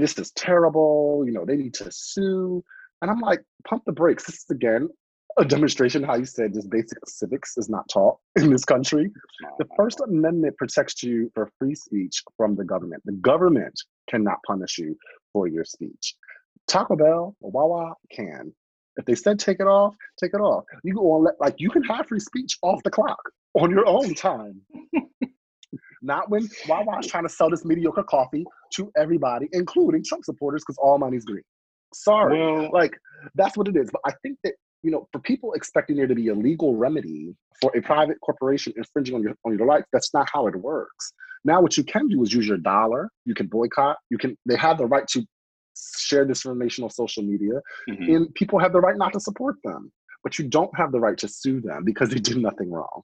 this is terrible. You know, they need to sue. And I'm like, pump the brakes. This is again a demonstration how you said just basic civics is not taught in this country. The First Amendment protects you for free speech from the government. The government cannot punish you for your speech. Taco Bell or Wawa can. If they said take it off, take it off. You go on like you can have free speech off the clock on your own time. Not when Wawa's trying to sell this mediocre coffee to everybody, including Trump supporters, because all money's green. Sorry. Well, like that's what it is. But I think that you know, for people expecting there to be a legal remedy for a private corporation infringing on your on your rights, that's not how it works. Now, what you can do is use your dollar. You can boycott. You can. They have the right to share this information on social media, mhm. and people have the right not to support them. But you don't have the right to sue them because they did nothing wrong.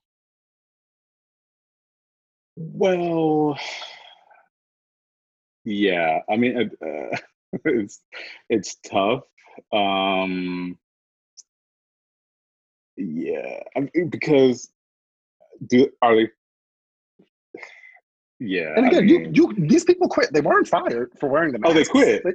Well, yeah. I mean, uh, it's it's tough. Um, yeah, I mean, because do are they? Yeah. And I again, mean- you you these people quit. They weren't fired for wearing the mask. Oh, they quit? They,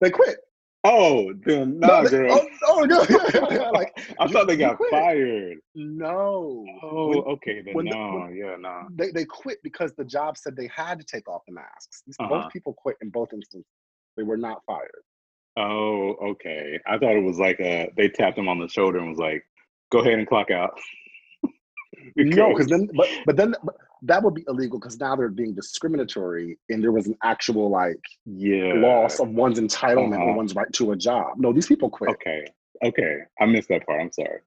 they quit. Oh, then No, nah, they- girl. oh, oh, no, yeah, like I thought they got quit. fired. no. Oh, When- okay, then the- no, yeah, no. they, they quit because the job said they had to take off the masks. These, Uh-huh. Both people quit in both instances. They were not fired. Oh, okay. I thought it was like a they tapped him on the shoulder and was like, "Go ahead and clock out." No, because then, but but then but that would be illegal because now they're being discriminatory, and there was an actual like yeah, loss of one's entitlement Uh-huh. one's right to a job. No, these people quit. Okay, okay, I missed that part. I'm sorry.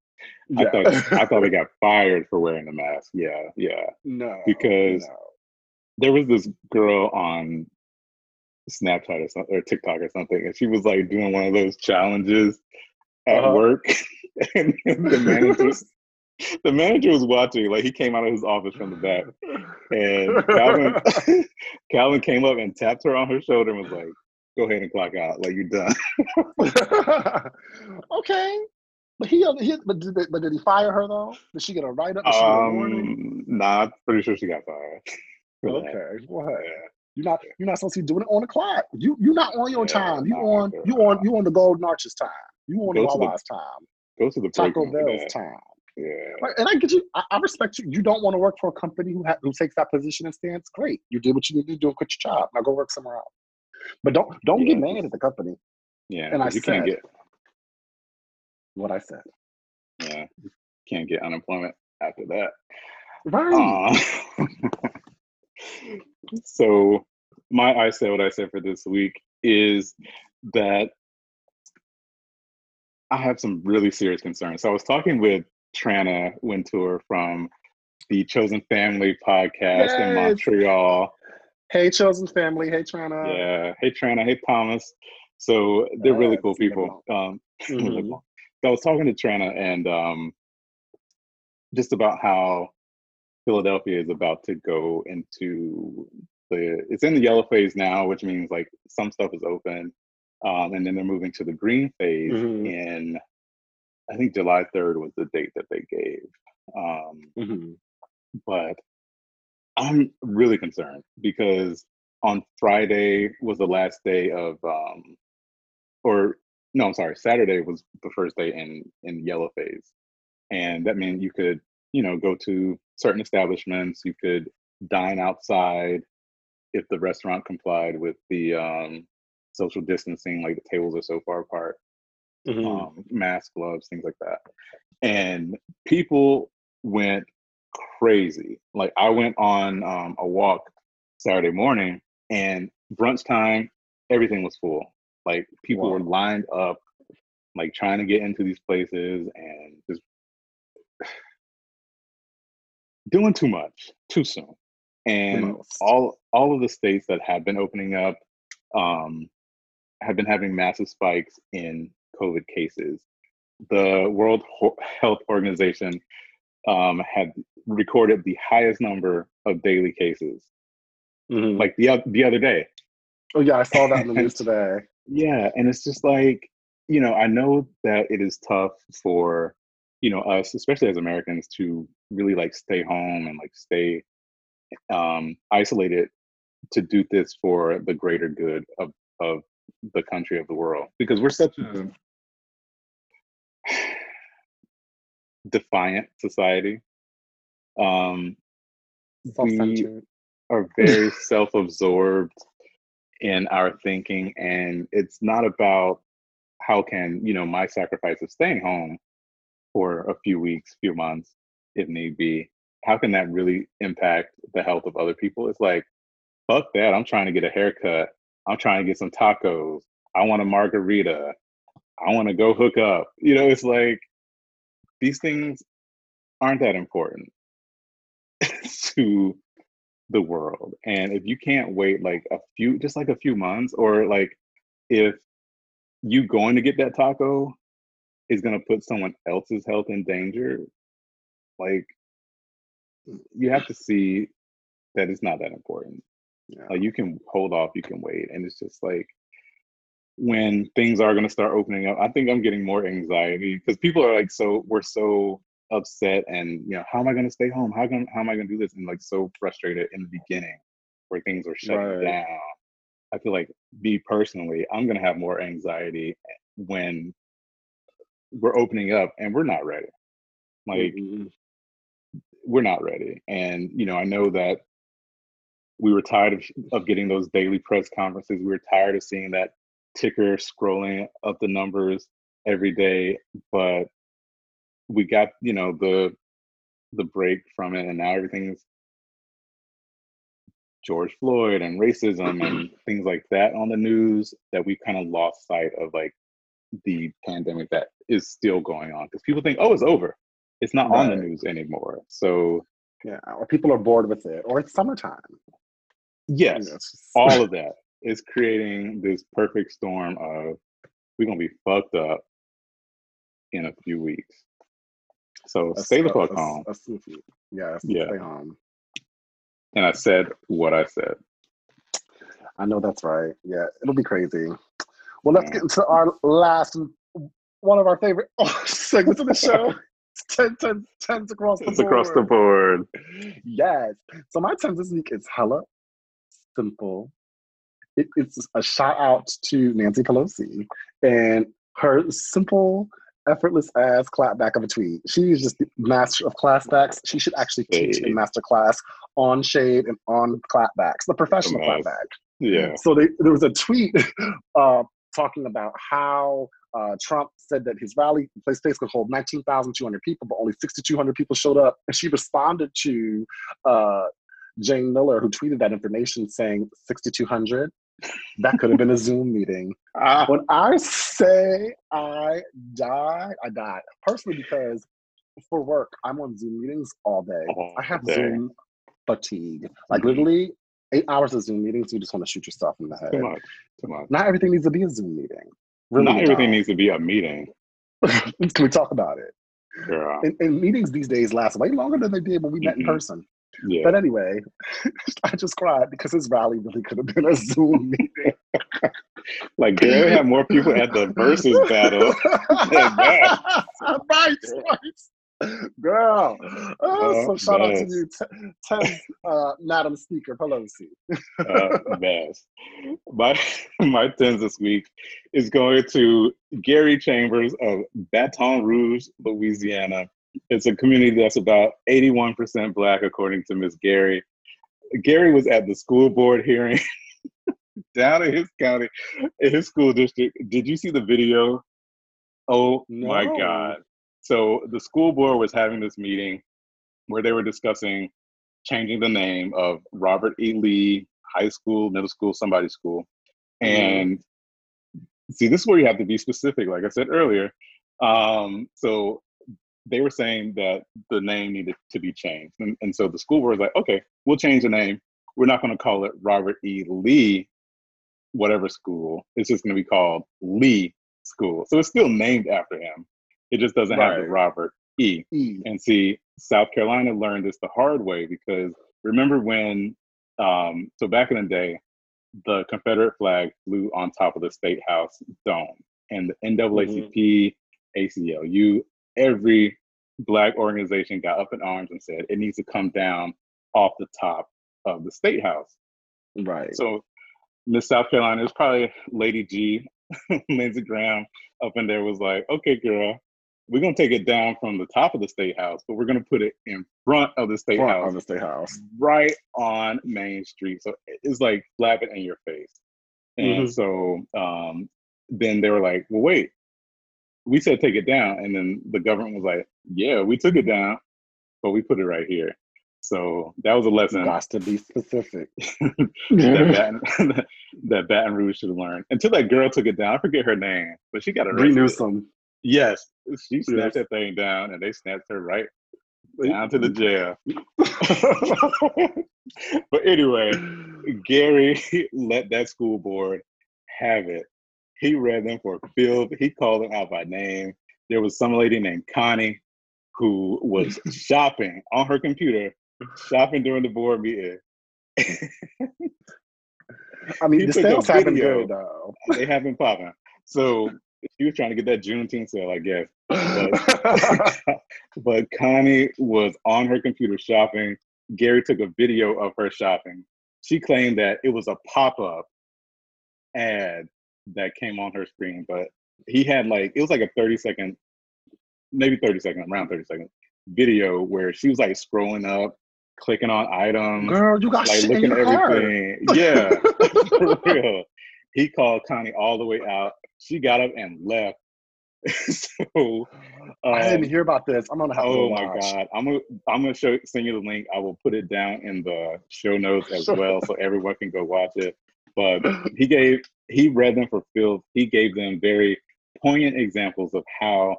Yeah. I thought I thought they got fired for wearing the mask. Yeah, yeah. no, because- no. There was this girl on Snapchat or something or TikTok or something, and she was like doing one of those challenges at Uh-huh. work, and the manager the manager was watching. Like he came out of his office from the back, and Calvin Calvin came up and tapped her on her shoulder and was like, "Go ahead and clock out. Like you're done." okay, but he, he but, did but did he fire her though? Did she get a write up? Did she get a warning? Um, nah, I'm pretty sure she got fired. Okay, hey, Yeah. you're not you're not supposed to be doing it on the clock. You you're not on your Yeah, time. You on you on you on the Golden Arches time. You on Go the Wawa's time. Go to the Taco Bell's time. Yeah. And I get you. I, I respect you. You don't want to work for a company who ha- who takes that position and stance. Great, you did what you need to do. Quit your job. Now go work somewhere else. But don't don't get mad at the company. Yeah. And I you can't get what I said. Yeah, can't get unemployment after that. Right. Uh, so my I said what I said for this week is that I have some really serious concerns. So I was talking with Trana Wintour from the Chosen Family podcast yes. in Montreal. Hey, Chosen Family. Hey, Trana. Yeah. Hey, Trana. Hey, Thomas. So they're yes, really cool people. Um, mm-hmm. I was talking to Trana and um, just about how Philadelphia is about to go into the it's in the yellow phase now, which means like some stuff is open, um, and then they're moving to the green phase mm-hmm. in I think July third was the date that they gave. Um, mm-hmm. But I'm really concerned because on Friday was the last day of, um, or no, I'm sorry, Saturday was the first day in in yellow phase, and that meant you could you know go to certain establishments, you could dine outside, if the restaurant complied with the um, social distancing, like the tables are so far apart, mm-hmm. um, mask, gloves, things like that. And people went crazy. Like I went on um, a walk Saturday morning, and brunch time, everything was full. Like people wow. were lined up, like trying to get into these places, and just doing too much too soon and all all of the states that have been opening up um, have been having massive spikes in COVID cases. The World Health Organization um, had recorded the highest number of daily cases, mm-hmm. like the the other day. Oh yeah, I saw that in the news today. Yeah, and it's just like you know, I know that it is tough for you know us, especially as Americans, to really like stay home and like stay um, isolated to do this for the greater good of, of the country of the world because we're such a defiant society. Um, we are very self-absorbed in our thinking, and it's not about how can you know my sacrifice of staying home for a few weeks, few months, if need be, how can that really impact the health of other people? It's like, fuck that. I'm trying to get a haircut. I'm trying to get some tacos. I want a margarita. I want to go hook up. You know, it's like these things aren't that important to the world. And if you can't wait like a few, just like a few months, or like if you going to get that taco is going to put someone else's health in danger, like you have to see that it's not that important. Yeah. Like you can hold off, you can wait, and it's just like when things are going to start opening up. I think I'm getting more anxiety because people are like, so we're so upset, and you know, how am I going to stay home? How can how am I going to do this? And like so frustrated in the beginning where things were shut right. down. I feel like me personally, I'm going to have more anxiety when we're opening up and we're not ready. Like mm-hmm we're not ready. And you know, I know that we were tired of, of getting those daily press conferences. We were tired of seeing that ticker scrolling up the numbers every day. But we got you know the the break from it, and now everything's George Floyd and racism and things like that on the news that we kind of lost sight of like the pandemic that is still going on because people think oh it's over it's not right. on the news anymore. So yeah, or people are bored with it, or it's summertime. Yes, you know, all of that is creating this perfect storm of we're gonna be fucked up in a few weeks. So that's, stay the fuck home. yeah, yeah. Stay home. And I said what I said. I know that's right. Yeah, it'll be crazy. Well, let's yeah. get into our last one of our favorite segments of the show. 10, 10, 10s across the board. across the board. Yes. So my 10 this week is hella simple. It, it's a shout out to Nancy Pelosi and her simple, effortless ass clapback of a tweet. She is just the master of clapbacks. She should actually teach a master class on shade and on clapbacks, the professional clapback. Yeah. So they, there was a tweet uh, talking about how uh, Trump said that his rally place space could hold 19,200 people, but only 6,200 people showed up. And she responded to uh, Jane Miller, who tweeted that information, saying 6,200. That could have been a Zoom meeting. Uh, when I say I die, I die. Personally, because for work, I'm on Zoom meetings all day. Oh, I have Zoom fatigue. Like mm-hmm. literally eight hours of Zoom meetings, you just want to shoot yourself in the head. Too much. Too much. Not everything needs to be a Zoom meeting. Really Not everything needs to be a meeting. Can we talk about it? Yeah. And, and, meetings these days last way longer than they did when we met mm-hmm. in person. Yeah. But anyway, I just cried because his rally really could have been a Zoom meeting. like, they have more people at the versus battle than that. right, right. Girl. Oh, so shout out to you, Ten, uh, Madam Speaker Pelosi. uh, best. My, my tens this week is going to Gary Chambers of Baton Rouge, Louisiana. It's a community that's about 81% Black, according to Miss Gary. Gary was at the school board hearing down in his county, in his school district. Did you see the video? Oh no. my God. So the school board was having this meeting where they were discussing changing the name of Robert E. Lee High School, Middle School, somebody school. Mm-hmm. And see, this is where you have to be specific, like I said earlier. Um, so they were saying that the name needed to be changed. And, and so the school board was like, okay, we'll change the name. We're not going to call it Robert E. Lee, whatever school. It's just going to be called Lee School. So it's still named after him. It just doesn't right. have the Robert E. e. And see, South Carolina learned this the hard way because remember when, um, so back in the day, the Confederate flag flew on top of the State House dome, and the NAACP, mm-hmm. ACLU, every Black organization got up in arms and said it needs to come down off the top of the State House. Right. So Miss South Carolina is probably Lady G, Lindsey Graham up in there was like, okay, girl, we're gonna take it down from the top of the state house, but we're gonna put it in front of the state front house, of the state house, right on Main Street. So it's like slapping in your face. And mm-hmm. so um, then they were like, "Well, wait, we said take it down," and then the government was like, "Yeah, we took it down, but we put it right here." So that was a lesson. Got to be specific. that, Baton, that Baton Rouge should have learned. Until that girl took it down, I forget her name, but she got arrested. Newsome. Yes, she snatched that thing down, and they snapped her right down to the jail. but anyway, Gary let that school board have it. He read them for filth. He called them out by name. There was some lady named Connie who was shopping on her computer, shopping during the board meeting. I mean, he the sales have been good though. They have been popping. So she was trying to get that Juneteenth sale, I guess. But, but Connie was on her computer shopping. Gary took a video of her shopping. She claimed that it was a pop up ad that came on her screen, but he had like, it was like a 30 second, maybe 30 second, around 30 second video where she was like scrolling up, clicking on items. Girl, you got like looking at everything. Yeah, for real. He called Connie all the way out she got up and left. so um, I didn't um, hear about this. I'm gonna have oh to my god, I'm gonna I'm gonna show send you the link. I will put it down in the show notes as well, so everyone can go watch it. But he gave he read them for filth. He gave them very poignant examples of how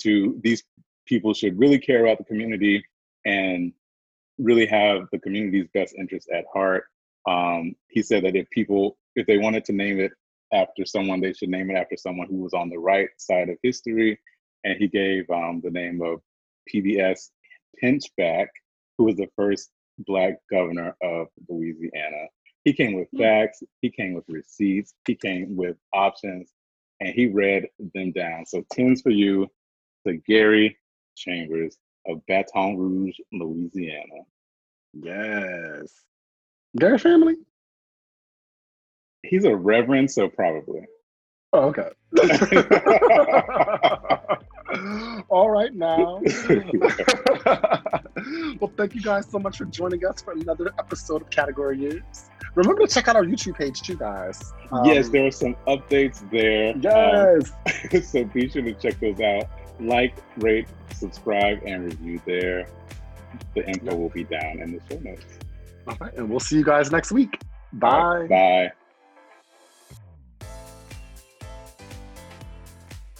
to these people should really care about the community and really have the community's best interest at heart. Um, he said that if people if they wanted to name it after someone, they should name it after someone who was on the right side of history. And he gave um, the name of PBS Pinchback, who was the first Black governor of Louisiana. He came with hmm. facts, he came with receipts, he came with options, and he read them down. So, tens for you to Gary Chambers of Baton Rouge, Louisiana. Yes. Gary family? He's a reverend, so probably. Oh, okay. All right now. well, thank you guys so much for joining us for another episode of Category Is. Remember to check out our YouTube page too, guys. Um, yes, there are some updates there. Um, yes. Um, so be sure to check those out. Like, rate, subscribe, and review there. The info will be down in the show notes. All right, and we'll see you guys next week. Bye. Right, bye.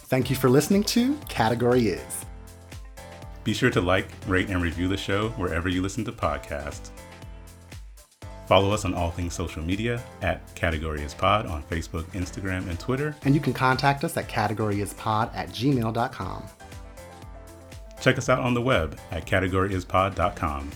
Thank you for listening to Category Is. Be sure to like, rate, and review the show wherever you listen to podcasts. Follow us on all things social media at Category is Pod on Facebook, Instagram, and Twitter. And you can contact us at categoryispod at gmail.com. Check us out on the web at categoryispod.com.